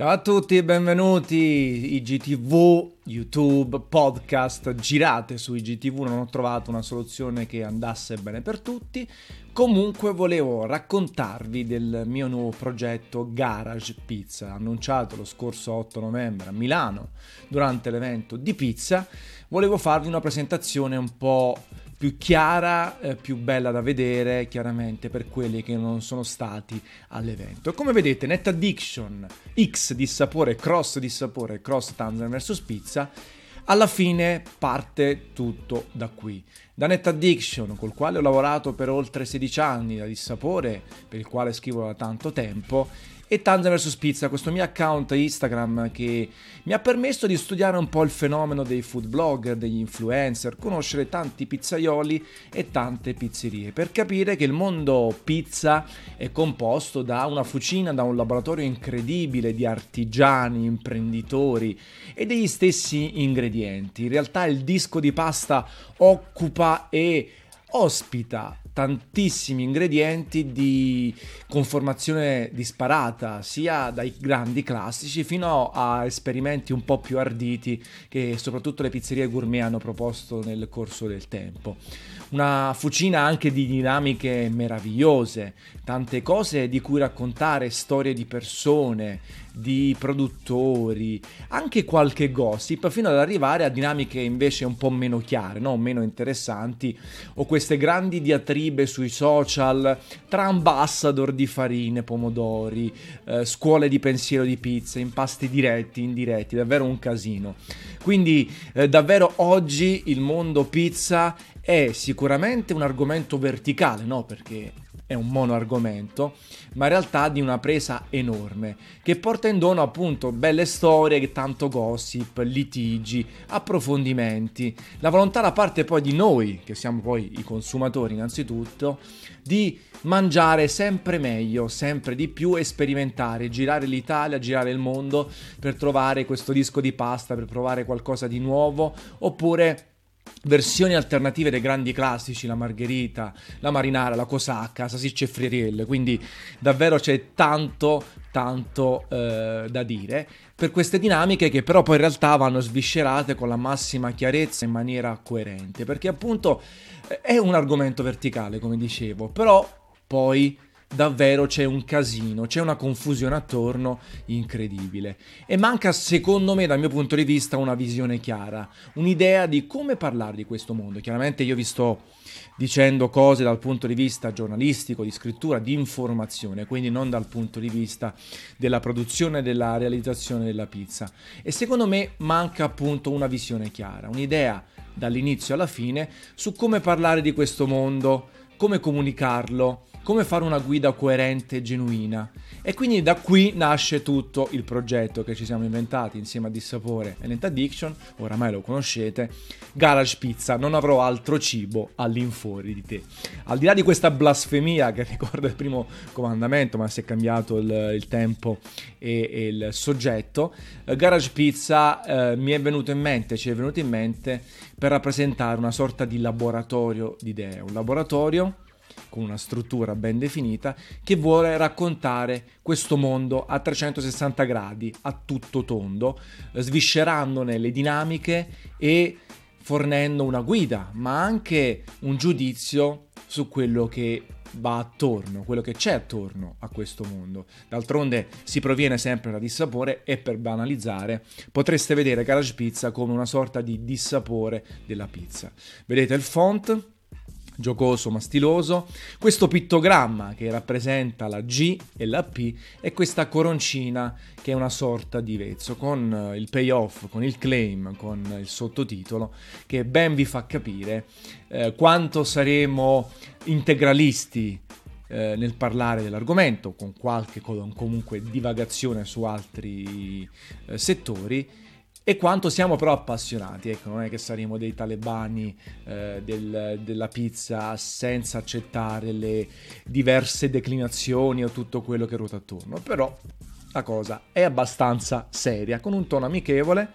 Ciao a tutti e benvenuti IGTV, YouTube, podcast, girate su IGTV, non ho trovato una soluzione che andasse bene per tutti. Comunque volevo raccontarvi del mio nuovo progetto Garage Pizza, annunciato lo scorso 8 novembre a Milano durante l'evento di pizza. Volevo farvi una presentazione un po' più chiara, eh, più bella da vedere, chiaramente per quelli che non sono stati all'evento. Come vedete, Net Addiction, X di sapore, Cross di sapore, Cross Tanzania vs Pizza, alla fine parte tutto da qui. Da Net Addiction, col quale ho lavorato per oltre 16 anni, da Dissapore, per il quale scrivo da tanto tempo, e Tanza vs Pizza, questo mio account Instagram che mi ha permesso di studiare un po' il fenomeno dei food blogger, degli influencer, conoscere tanti pizzaioli e tante pizzerie, per capire che il mondo pizza è composto da una fucina, da un laboratorio incredibile di artigiani, imprenditori e degli stessi ingredienti. In realtà il disco di pasta occupa e ospita tantissimi ingredienti di conformazione disparata, sia dai grandi classici fino a esperimenti un po' più arditi che soprattutto le pizzerie gourmet hanno proposto nel corso del tempo. Una fucina anche di dinamiche meravigliose, tante cose di cui raccontare, storie di persone, di produttori, anche qualche gossip, fino ad arrivare a dinamiche invece un po' meno chiare, no? meno interessanti, o queste grandi diatribe sui social tra ambassador di farine, pomodori, eh, scuole di pensiero di pizza, impasti diretti, indiretti, davvero un casino. Quindi eh, davvero oggi il mondo pizza è sicuramente un argomento verticale, no? Perché è un mono argomento, ma in realtà di una presa enorme, che porta in dono appunto belle storie, tanto gossip, litigi, approfondimenti, la volontà da parte poi di noi, che siamo poi i consumatori innanzitutto, di mangiare sempre meglio, sempre di più e sperimentare, girare l'Italia, girare il mondo per trovare questo disco di pasta, per provare qualcosa di nuovo, oppure versioni alternative dei grandi classici, la margherita, la marinara, la cosacca, salsicce e friarielle, quindi davvero c'è tanto, tanto eh, da dire per queste dinamiche che però poi in realtà vanno sviscerate con la massima chiarezza in maniera coerente, perché appunto eh, è un argomento verticale, come dicevo, però poi davvero c'è un casino, c'è una confusione attorno incredibile. E manca, secondo me, dal mio punto di vista, una visione chiara, un'idea di come parlare di questo mondo. Chiaramente io vi sto dicendo cose dal punto di vista giornalistico, di scrittura, di informazione, quindi non dal punto di vista della produzione e della realizzazione della pizza. E secondo me manca appunto una visione chiara, un'idea dall'inizio alla fine su come parlare di questo mondo, come comunicarlo, come fare una guida coerente e genuina. E quindi da qui nasce tutto il progetto che ci siamo inventati insieme a Dissapore e Net Addiction, oramai lo conoscete, Garage Pizza, non avrò altro cibo all'infuori di te. Al di là di questa blasfemia che ricorda il primo comandamento, ma si è cambiato il, il tempo e, e, il soggetto, eh, Garage Pizza eh, mi è venuto in mente, ci è venuto in mente per rappresentare una sorta di laboratorio di idee, un laboratorio con una struttura ben definita, che vuole raccontare questo mondo a 360 gradi, a tutto tondo, sviscerandone le dinamiche e fornendo una guida, ma anche un giudizio su quello che va attorno, quello che c'è attorno a questo mondo. D'altronde si proviene sempre da dissapore e per banalizzare potreste vedere Garage Pizza come una sorta di dissapore della pizza. Vedete il font? Giocoso ma stiloso, questo pittogramma che rappresenta la G e la P e questa coroncina che è una sorta di vezzo con eh, il payoff, con il claim, con il sottotitolo che ben vi fa capire eh, quanto saremo integralisti eh, nel parlare dell'argomento, con qualche comunque divagazione su altri eh, settori e quanto siamo però appassionati, ecco, non è che saremo dei talebani eh, del, della pizza senza accettare le diverse declinazioni o tutto quello che ruota attorno, però la cosa è abbastanza seria, con un tono amichevole,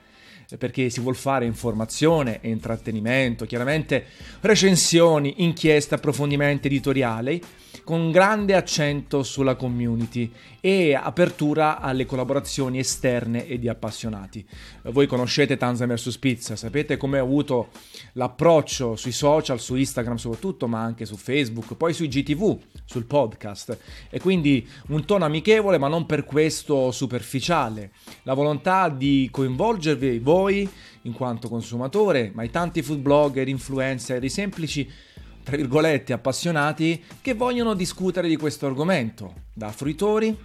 perché si vuol fare informazione e intrattenimento, chiaramente recensioni, inchieste, approfondimenti editoriali con grande accento sulla community e apertura alle collaborazioni esterne e di appassionati. Voi conoscete Tanzan vs Pizza, sapete come ho avuto l'approccio sui social, su Instagram soprattutto, ma anche su Facebook, poi sui GTV, sul podcast e quindi un tono amichevole ma non per questo superficiale. La volontà di coinvolgervi voi in quanto consumatore, ma i tanti food blogger, influencer, i semplici tra virgolette, appassionati che vogliono discutere di questo argomento, da fruitori,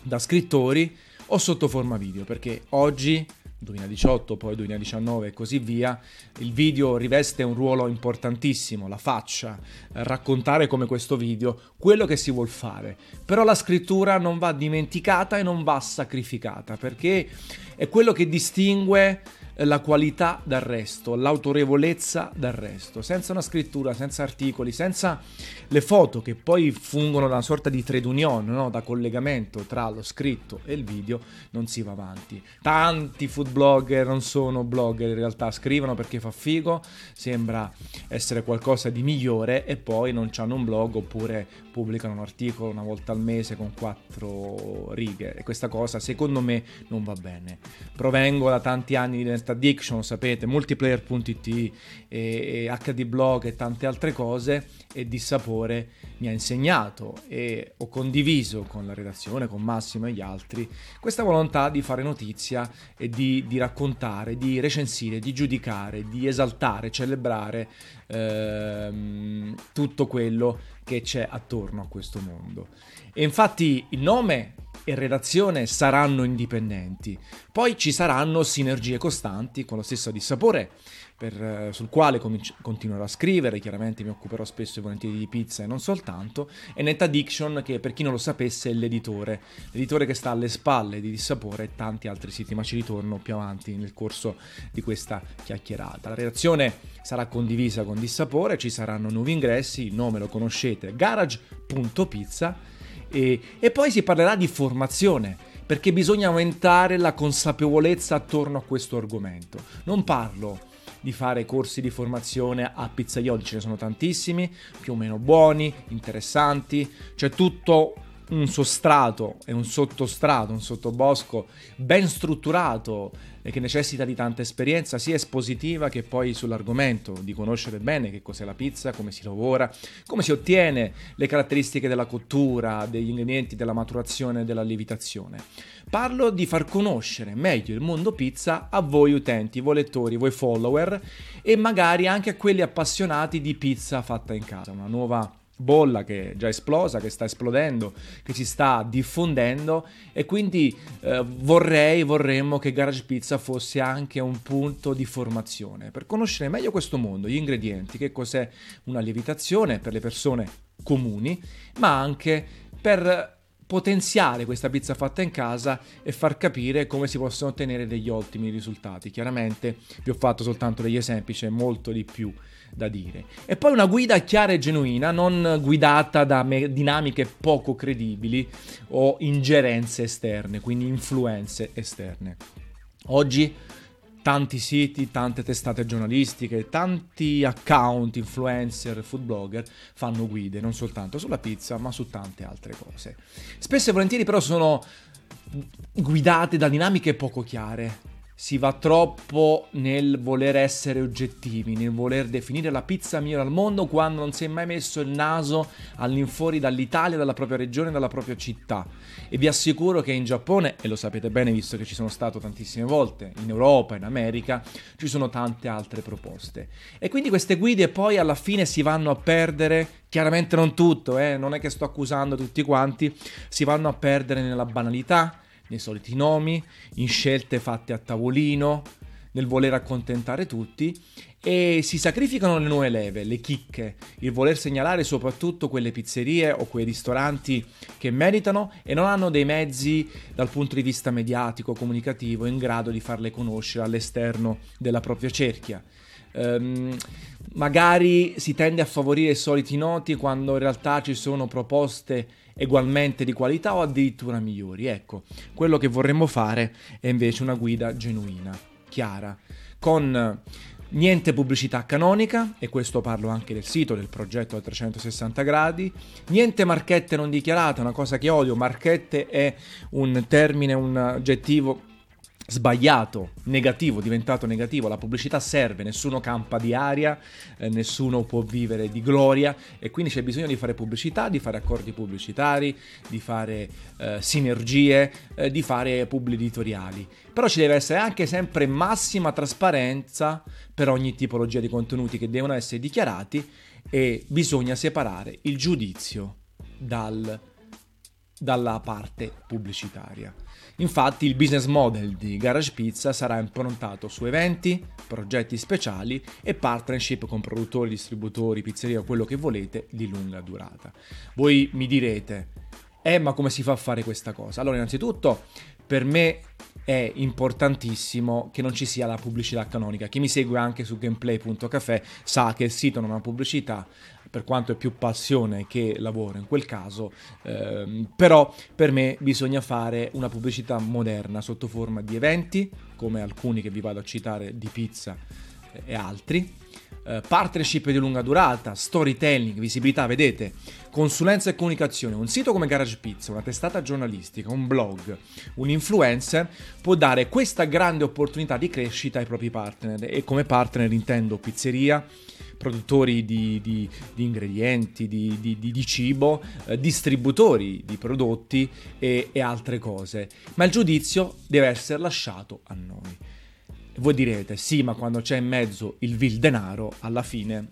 da scrittori o sotto forma video, perché oggi 2018, poi 2019 e così via, il video riveste un ruolo importantissimo, la faccia, raccontare come questo video, quello che si vuol fare. Però la scrittura non va dimenticata e non va sacrificata, perché è quello che distingue la qualità dal resto, l'autorevolezza dal resto. Senza una scrittura, senza articoli, senza le foto che poi fungono da una sorta di trade union, no? da collegamento tra lo scritto e il video, non si va avanti. Tanti food blogger non sono blogger, in realtà scrivono perché fa figo, sembra essere qualcosa di migliore e poi non hanno un blog oppure pubblicano un articolo una volta al mese con quattro righe e questa cosa secondo me non va bene. Provengo da tanti anni di Net Addiction, sapete, multiplayer.it, e, e HD Blog e tante altre cose e di sapore mi ha insegnato. E ho condiviso con la redazione, con Massimo e gli altri questa volontà di fare notizia e di, di raccontare, di recensire, di giudicare, di esaltare, celebrare ehm, tutto quello che c'è attorno a questo mondo. E infatti il nome e redazione saranno indipendenti. Poi ci saranno sinergie costanti con lo stesso dissapore, per, eh, sul quale cominci- continuerò a scrivere, chiaramente mi occuperò spesso e volentieri di pizza e non soltanto, e Net Addiction che per chi non lo sapesse è l'editore, l'editore che sta alle spalle di Dissapore e tanti altri siti, ma ci ritorno più avanti nel corso di questa chiacchierata. La redazione sarà condivisa con Dissapore, ci saranno nuovi ingressi, il nome lo conoscete, garage.pizza e, e poi si parlerà di formazione, perché bisogna aumentare la consapevolezza attorno a questo argomento. Non parlo di fare corsi di formazione a pizzaioli, ce ne sono tantissimi, più o meno buoni, interessanti, c'è tutto un sostrato e un sottostrato, un sottobosco ben strutturato e che necessita di tanta esperienza sia espositiva che poi sull'argomento, di conoscere bene che cos'è la pizza, come si lavora, come si ottiene le caratteristiche della cottura, degli ingredienti, della maturazione della lievitazione. Parlo di far conoscere meglio il mondo pizza a voi utenti, voi lettori, voi follower e magari anche a quelli appassionati di pizza fatta in casa, una nuova bolla che è già esplosa, che sta esplodendo, che si sta diffondendo e quindi eh, vorrei, vorremmo che Garage Pizza fosse anche un punto di formazione per conoscere meglio questo mondo, gli ingredienti, che cos'è una lievitazione per le persone comuni, ma anche per potenziare questa pizza fatta in casa e far capire come si possono ottenere degli ottimi risultati. Chiaramente vi ho fatto soltanto degli esempi, c'è molto di più da dire. E poi una guida chiara e genuina, non guidata da me- dinamiche poco credibili o ingerenze esterne, quindi influenze esterne. Oggi tanti siti, tante testate giornalistiche, tanti account, influencer, food blogger fanno guide non soltanto sulla pizza ma su tante altre cose. Spesso e volentieri però sono guidate da dinamiche poco chiare, si va troppo nel voler essere oggettivi, nel voler definire la pizza migliore al mondo quando non si è mai messo il naso all'infuori dall'Italia, dalla propria regione, dalla propria città. E vi assicuro che in Giappone, e lo sapete bene visto che ci sono stato tantissime volte, in Europa, in America, ci sono tante altre proposte. E quindi queste guide poi alla fine si vanno a perdere, chiaramente non tutto, eh, non è che sto accusando tutti quanti, si vanno a perdere nella banalità nei soliti nomi, in scelte fatte a tavolino, nel voler accontentare tutti e si sacrificano le nuove leve, le chicche, il voler segnalare soprattutto quelle pizzerie o quei ristoranti che meritano e non hanno dei mezzi dal punto di vista mediatico, comunicativo in grado di farle conoscere all'esterno della propria cerchia. Um, magari si tende a favorire i soliti noti quando in realtà ci sono proposte ugualmente di qualità o addirittura migliori. Ecco, quello che vorremmo fare è invece una guida genuina. chiara, con Niente pubblicità canonica, e questo parlo anche del sito, del progetto a 360 gradi. Niente marchette non dichiarate, una cosa che odio. Marchette è un termine, un aggettivo sbagliato, negativo, diventato negativo, la pubblicità serve, nessuno campa di aria, eh, nessuno può vivere di gloria e quindi c'è bisogno di fare pubblicità, di fare accordi pubblicitari, di fare eh, sinergie, eh, di fare pubblici editoriali. Però ci deve essere anche sempre massima trasparenza per ogni tipologia di contenuti che devono essere dichiarati e bisogna separare il giudizio dal, dalla parte pubblicitaria. Infatti il business model di Garage Pizza sarà improntato su eventi, progetti speciali e partnership con produttori, distributori, pizzeria quello che volete di lunga durata. Voi mi direte, eh ma come si fa a fare questa cosa? Allora innanzitutto per me è importantissimo che non ci sia la pubblicità canonica. Chi mi segue anche su gameplay.cafe sa che il sito non ha pubblicità, per quanto è più passione che lavoro in quel caso, ehm, però per me bisogna fare una pubblicità moderna sotto forma di eventi, come alcuni che vi vado a citare di pizza e altri, eh, partnership di lunga durata, storytelling, visibilità, vedete, consulenza e comunicazione, un sito come Garage Pizza, una testata giornalistica, un blog, un influencer può dare questa grande opportunità di crescita ai propri partner e come partner intendo pizzeria, produttori di, di, di ingredienti, di, di cibo, eh, distributori di prodotti e, e altre cose. Ma il giudizio deve essere lasciato a noi. Voi direte, sì, ma quando c'è in mezzo il vil denaro, alla fine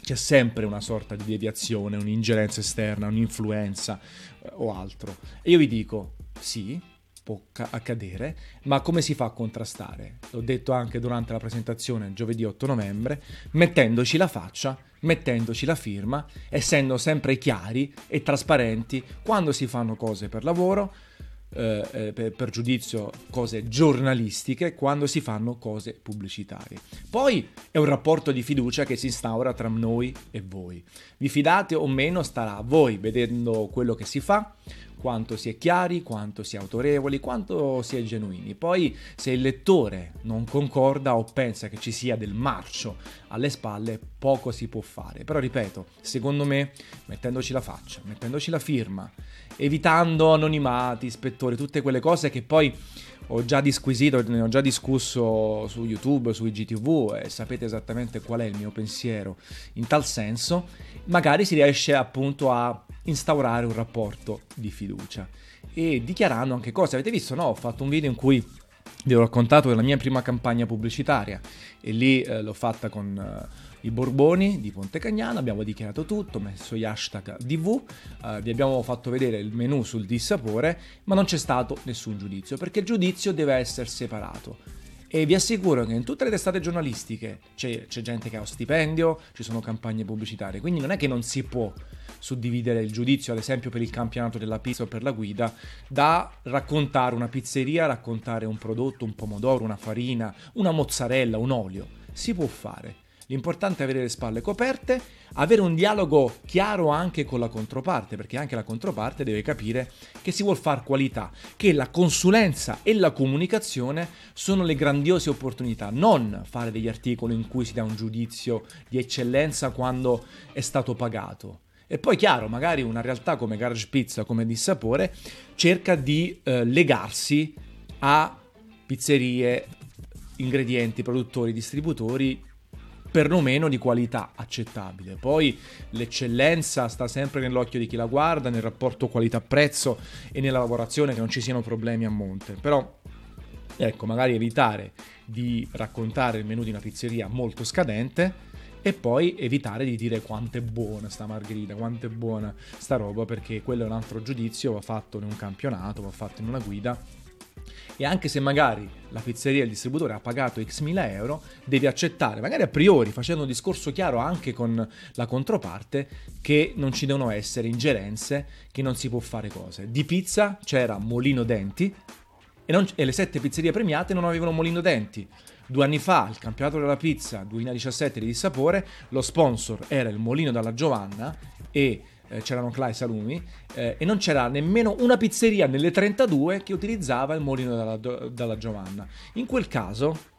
c'è sempre una sorta di deviazione, un'ingerenza esterna, un'influenza eh, o altro. E io vi dico, sì, può accadere, ma come si fa a contrastare? L'ho detto anche durante la presentazione giovedì 8 novembre, mettendoci la faccia, mettendoci la firma, essendo sempre chiari e trasparenti quando si fanno cose per lavoro, eh, eh, per, per, giudizio cose giornalistiche quando si fanno cose pubblicitarie. Poi è un rapporto di fiducia che si instaura tra noi e voi. Vi fidate o meno starà a voi vedendo quello che si fa, quanto si è chiari, quanto si è autorevoli, quanto si è genuini. Poi se il lettore non concorda o pensa che ci sia del marcio alle spalle, poco si può fare. Però ripeto, secondo me, mettendoci la faccia, mettendoci la firma, evitando anonimati, ispettori, tutte quelle cose che poi ho già disquisito, ne ho già discusso su YouTube, su IGTV e sapete esattamente qual è il mio pensiero in tal senso, magari si riesce appunto a instaurare un rapporto di fiducia e dichiarando anche cose. Avete visto, no? Ho fatto un video in cui vi ho raccontato della mia prima campagna pubblicitaria e lì eh, l'ho fatta con eh, i Borboni di Ponte Cagnano, abbiamo dichiarato tutto, messo gli hashtag DV, eh, vi abbiamo fatto vedere il menu sul dissapore, ma non c'è stato nessun giudizio, perché il giudizio deve essere separato. E vi assicuro che in tutte le testate giornalistiche c'è, c'è gente che ha stipendio, ci sono campagne pubblicitarie, quindi non è che non si può suddividere il giudizio, ad esempio per il campionato della pizza o per la guida, da raccontare una pizzeria, raccontare un prodotto, un pomodoro, una farina, una mozzarella, un olio. Si può fare. L'importante è avere le spalle coperte, avere un dialogo chiaro anche con la controparte, perché anche la controparte deve capire che si vuol fare qualità, che la consulenza e la comunicazione sono le grandiose opportunità, non fare degli articoli in cui si dà un giudizio di eccellenza quando è stato pagato. E poi chiaro, magari una realtà come Garage Pizza, come Dissapore, cerca di eh, legarsi a pizzerie, ingredienti, produttori, distributori perlomeno di qualità accettabile. Poi l'eccellenza sta sempre nell'occhio di chi la guarda, nel rapporto qualità-prezzo e nella lavorazione che non ci siano problemi a monte. Però ecco, magari evitare di raccontare il menù di una pizzeria molto scadente e poi evitare di dire quanto è buona sta margherita, quanto è buona sta roba, perché quello è un altro giudizio, va fatto in un campionato, va fatto in una guida e anche se magari la pizzeria, il distributore ha pagato x mila euro, devi accettare, magari a priori, facendo un discorso chiaro anche con la controparte, che non ci devono essere ingerenze, che non si può fare cose. Di pizza c'era Molino Denti e, non, e le sette pizzerie premiate non avevano Molino Denti. Due anni fa, il campionato della pizza 2017 di Dissapore, lo sponsor era il Molino dalla Giovanna e eh, c'erano Clay Salumi eh, e non c'era nemmeno una pizzeria nelle 32 che utilizzava il mulino dalla, dalla Giovanna. In quel caso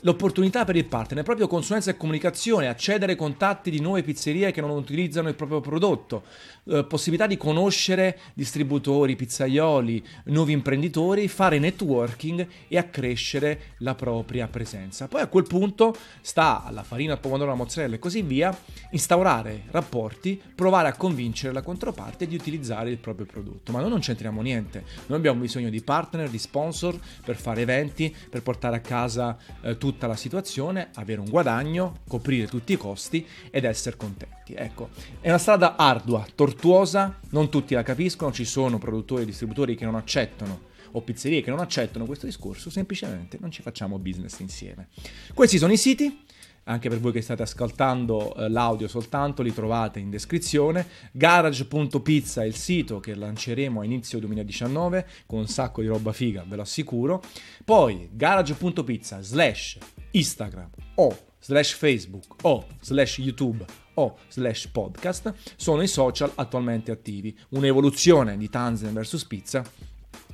l'opportunità per il partner è proprio consulenza e comunicazione, accedere ai contatti di nuove pizzerie che non utilizzano il proprio prodotto, eh, possibilità di conoscere distributori, pizzaioli, nuovi imprenditori, fare networking e accrescere la propria presenza. Poi a quel punto sta alla farina, al pomodoro, alla mozzarella e così via, instaurare rapporti, provare a convincere la controparte di utilizzare il proprio prodotto. Ma noi non c'entriamo niente, noi abbiamo bisogno di partner, di sponsor per fare eventi, per portare a casa eh, tutti tutta la situazione, avere un guadagno, coprire tutti i costi ed essere contenti. Ecco, è una strada ardua, tortuosa, non tutti la capiscono, ci sono produttori e distributori che non accettano o pizzerie che non accettano questo discorso, semplicemente non ci facciamo business insieme. Questi sono i siti anche per voi che state ascoltando eh, l'audio soltanto, li trovate in descrizione. Garage.pizza è il sito che lanceremo a inizio 2019 con un sacco di roba figa, ve lo assicuro. Poi garage.pizza slash Instagram o slash Facebook o slash YouTube o slash podcast sono i social attualmente attivi. Un'evoluzione di Tanzania vs Pizza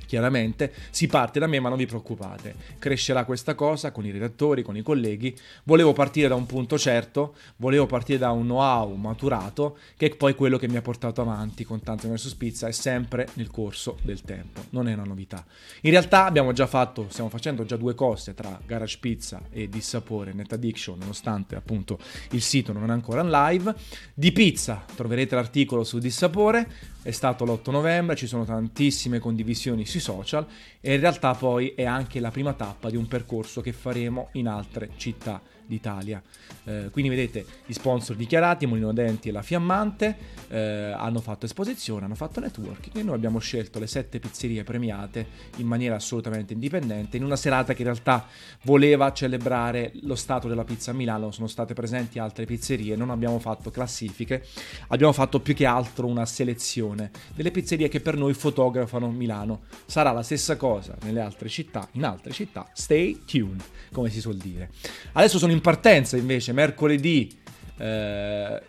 chiaramente, si parte da me, ma non vi preoccupate, crescerà questa cosa con i redattori, con i colleghi. Volevo partire da un punto certo, volevo partire da un know-how maturato, che è poi quello che mi ha portato avanti con Tanto versus Pizza, è sempre nel corso del tempo, non è una novità. In realtà abbiamo già fatto, stiamo facendo già due cose tra Garage Pizza e Dissapore Net Addiction, nonostante appunto il sito non è ancora in live. Di pizza troverete l'articolo su Dissapore, è stato l'8 novembre, ci sono tantissime condivisioni sui social e in realtà poi è anche la prima tappa di un percorso che faremo in altre città d'Italia. Eh, quindi vedete gli sponsor dichiarati, Molino Denti e La Fiammante, eh, hanno fatto esposizione, hanno fatto networking e noi abbiamo scelto le sette pizzerie premiate in maniera assolutamente indipendente in una serata che in realtà voleva celebrare lo stato della pizza a Milano, sono state presenti altre pizzerie, non abbiamo fatto classifiche, abbiamo fatto più che altro una selezione delle pizzerie che per noi fotografano Milano. Sarà la stessa cosa nelle altre città, in altre città, stay tuned, come si suol dire. Adesso sono in partenza invece mercoledì eh,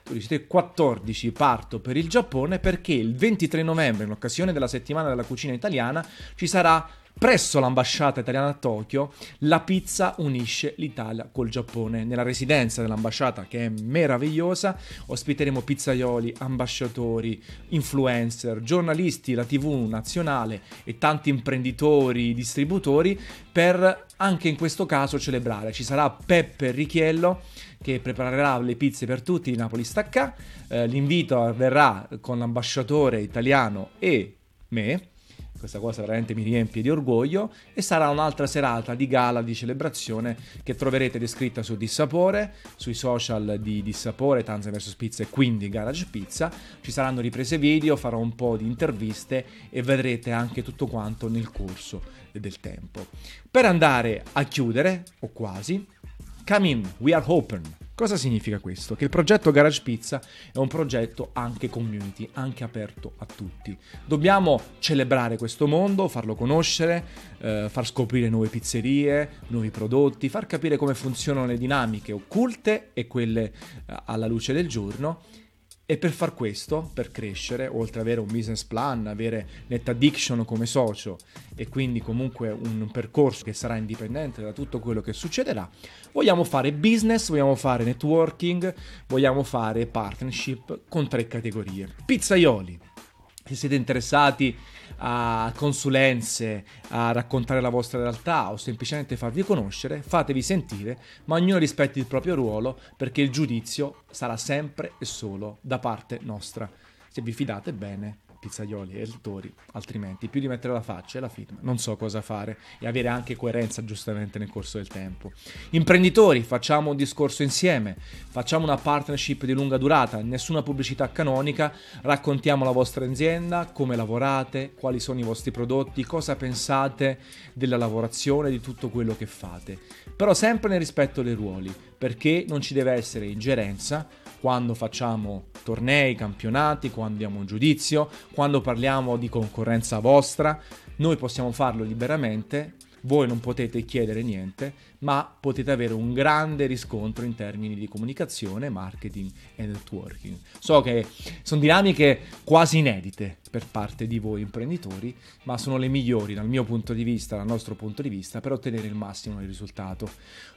14 parto per il Giappone perché il 23 novembre, in occasione della settimana della cucina italiana, ci sarà presso l'ambasciata italiana a Tokyo la pizza unisce l'Italia col Giappone. Nella residenza dell'ambasciata, che è meravigliosa, ospiteremo pizzaioli, ambasciatori, influencer, giornalisti, la TV nazionale e tanti imprenditori, distributori per anche in questo caso celebrare. Ci sarà Peppe Richiello che preparerà le pizze per tutti di Napoli Stacca. Eh, l'invito avverrà con l'ambasciatore italiano e me. Questa cosa veramente mi riempie di orgoglio e sarà un'altra serata di gala, di celebrazione che troverete descritta su Dissapore, sui social di Dissapore, Tanza vs Pizza e quindi Garage Pizza. Ci saranno riprese video, farò un po' di interviste e vedrete anche tutto quanto nel corso del tempo. Per andare a chiudere, o quasi, come in, we are open. Cosa significa questo? Che il progetto Garage Pizza è un progetto anche community, anche aperto a tutti. Dobbiamo celebrare questo mondo, farlo conoscere, eh, far scoprire nuove pizzerie, nuovi prodotti, far capire come funzionano le dinamiche occulte e quelle eh, alla luce del giorno e per far questo, per crescere, oltre ad avere un business plan, avere Net Addiction come socio e quindi comunque un percorso che sarà indipendente da tutto quello che succederà, vogliamo fare business, vogliamo fare networking, vogliamo fare partnership con tre categorie. Pizzaioli, se siete interessati a consulenze, a raccontare la vostra realtà o semplicemente farvi conoscere, fatevi sentire, ma ognuno rispetti il proprio ruolo perché il giudizio sarà sempre e solo da parte nostra. Se vi fidate bene, pizzaioli e lettori, altrimenti più di mettere la faccia e la firma, non so cosa fare e avere anche coerenza giustamente nel corso del tempo. Imprenditori, facciamo un discorso insieme, facciamo una partnership di lunga durata, nessuna pubblicità canonica, raccontiamo la vostra azienda, come lavorate, quali sono i vostri prodotti, cosa pensate della lavorazione, di tutto quello che fate, però sempre nel rispetto dei ruoli, perché non ci deve essere ingerenza quando facciamo tornei, campionati, quando diamo un giudizio, quando parliamo di concorrenza vostra, noi possiamo farlo liberamente, voi non potete chiedere niente, ma potete avere un grande riscontro in termini di comunicazione, marketing e networking. So che sono dinamiche quasi inedite per parte di voi imprenditori, ma sono le migliori dal mio punto di vista, dal nostro punto di vista, per ottenere il massimo risultato.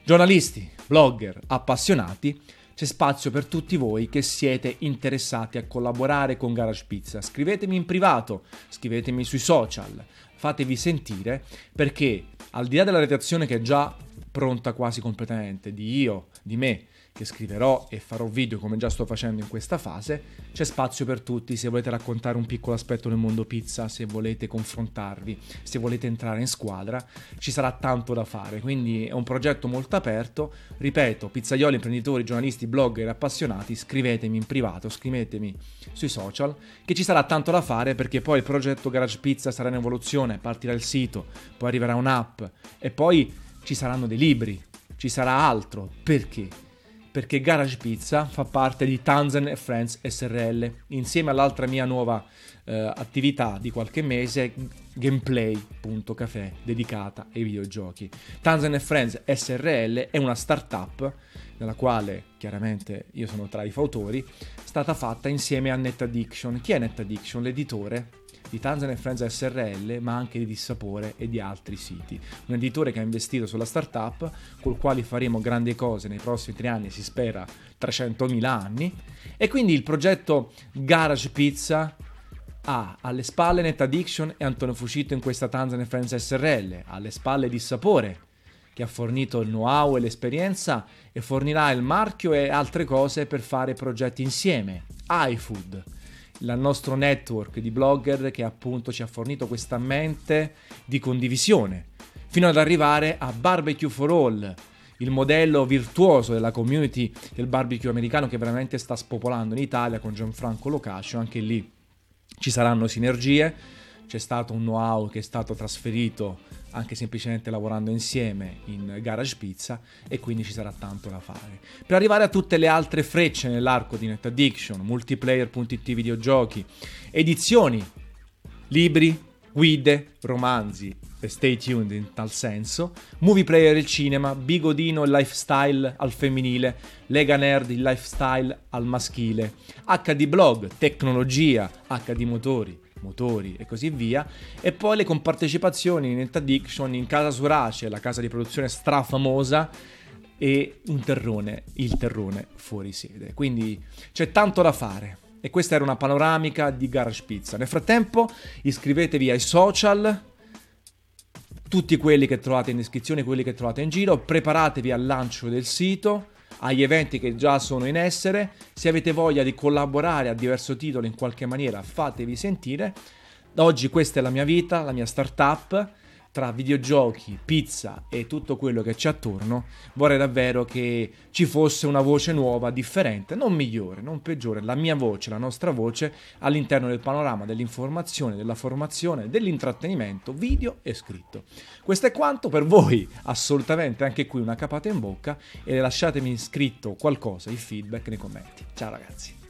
Giornalisti, blogger, appassionati, c'è spazio per tutti voi che siete interessati a collaborare con Garage Pizza. Scrivetemi in privato, scrivetemi sui social, fatevi sentire perché al di là della redazione che è già pronta quasi completamente, di io, di me, che scriverò e farò video come già sto facendo in questa fase, c'è spazio per tutti. Se volete raccontare un piccolo aspetto del mondo pizza, se volete confrontarvi, se volete entrare in squadra, ci sarà tanto da fare, quindi è un progetto molto aperto, ripeto, pizzaioli, imprenditori, giornalisti, blogger, appassionati, scrivetemi in privato, scrivetemi sui social, che ci sarà tanto da fare perché poi il progetto Garage Pizza sarà in evoluzione, partirà il sito, poi arriverà un'app e poi ci saranno dei libri, ci sarà altro, perché? Perché Garage Pizza fa parte di Tanzen Friends SRL, insieme all'altra mia nuova eh, attività di qualche mese, gameplay.cafe, dedicata ai videogiochi. Tanzen Friends SRL è una startup nella quale chiaramente io sono tra i fautori, stata fatta insieme a NetAddiction. Chi è NetAddiction? L'editore di Tanzania Friends SRL, ma anche di Dissapore e di altri siti. Un editore che ha investito sulla startup, col quale faremo grandi cose nei prossimi tre anni, si spera 300.000 anni. E quindi il progetto Garage Pizza ha alle spalle Net Addiction e Antonio Fucito in questa Tanzania Friends SRL, alle spalle Dissapore che ha fornito il know-how e l'esperienza e fornirà il marchio e altre cose per fare progetti insieme. iFood il nostro network di blogger che appunto ci ha fornito questa mente di condivisione, fino ad arrivare a Barbecue for All, il modello virtuoso della community del barbecue americano che veramente sta spopolando in Italia con Gianfranco Locascio, anche lì ci saranno sinergie, c'è stato un know-how che è stato trasferito anche semplicemente lavorando insieme in Garage Pizza e quindi ci sarà tanto da fare. Per arrivare a tutte le altre frecce nell'arco di Net Addiction, multiplayer.it videogiochi, edizioni, libri, guide, romanzi, stay tuned in tal senso, movie player il cinema, bigodino il lifestyle al femminile, Lega Nerd il lifestyle al maschile, HD blog, tecnologia, HD motori, motori e così via, e poi le compartecipazioni in Addiction in Casa Surace, la casa di produzione strafamosa, e un terrone, il terrone fuori sede. Quindi c'è tanto da fare. E questa era una panoramica di Garage Pizza. Nel frattempo iscrivetevi ai social, tutti quelli che trovate in descrizione, quelli che trovate in giro, preparatevi al lancio del sito, agli eventi che già sono in essere. Se avete voglia di collaborare a diverso titolo in qualche maniera, fatevi sentire. Oggi questa è la mia vita, la mia startup tra videogiochi, pizza e tutto quello che c'è attorno, vorrei davvero che ci fosse una voce nuova, differente, non migliore, non peggiore, la mia voce, la nostra voce all'interno del panorama dell'informazione, della formazione, dell'intrattenimento, video e scritto. Questo è quanto per voi, assolutamente anche qui una capata in bocca e lasciatemi scritto qualcosa, il feedback nei commenti. Ciao ragazzi.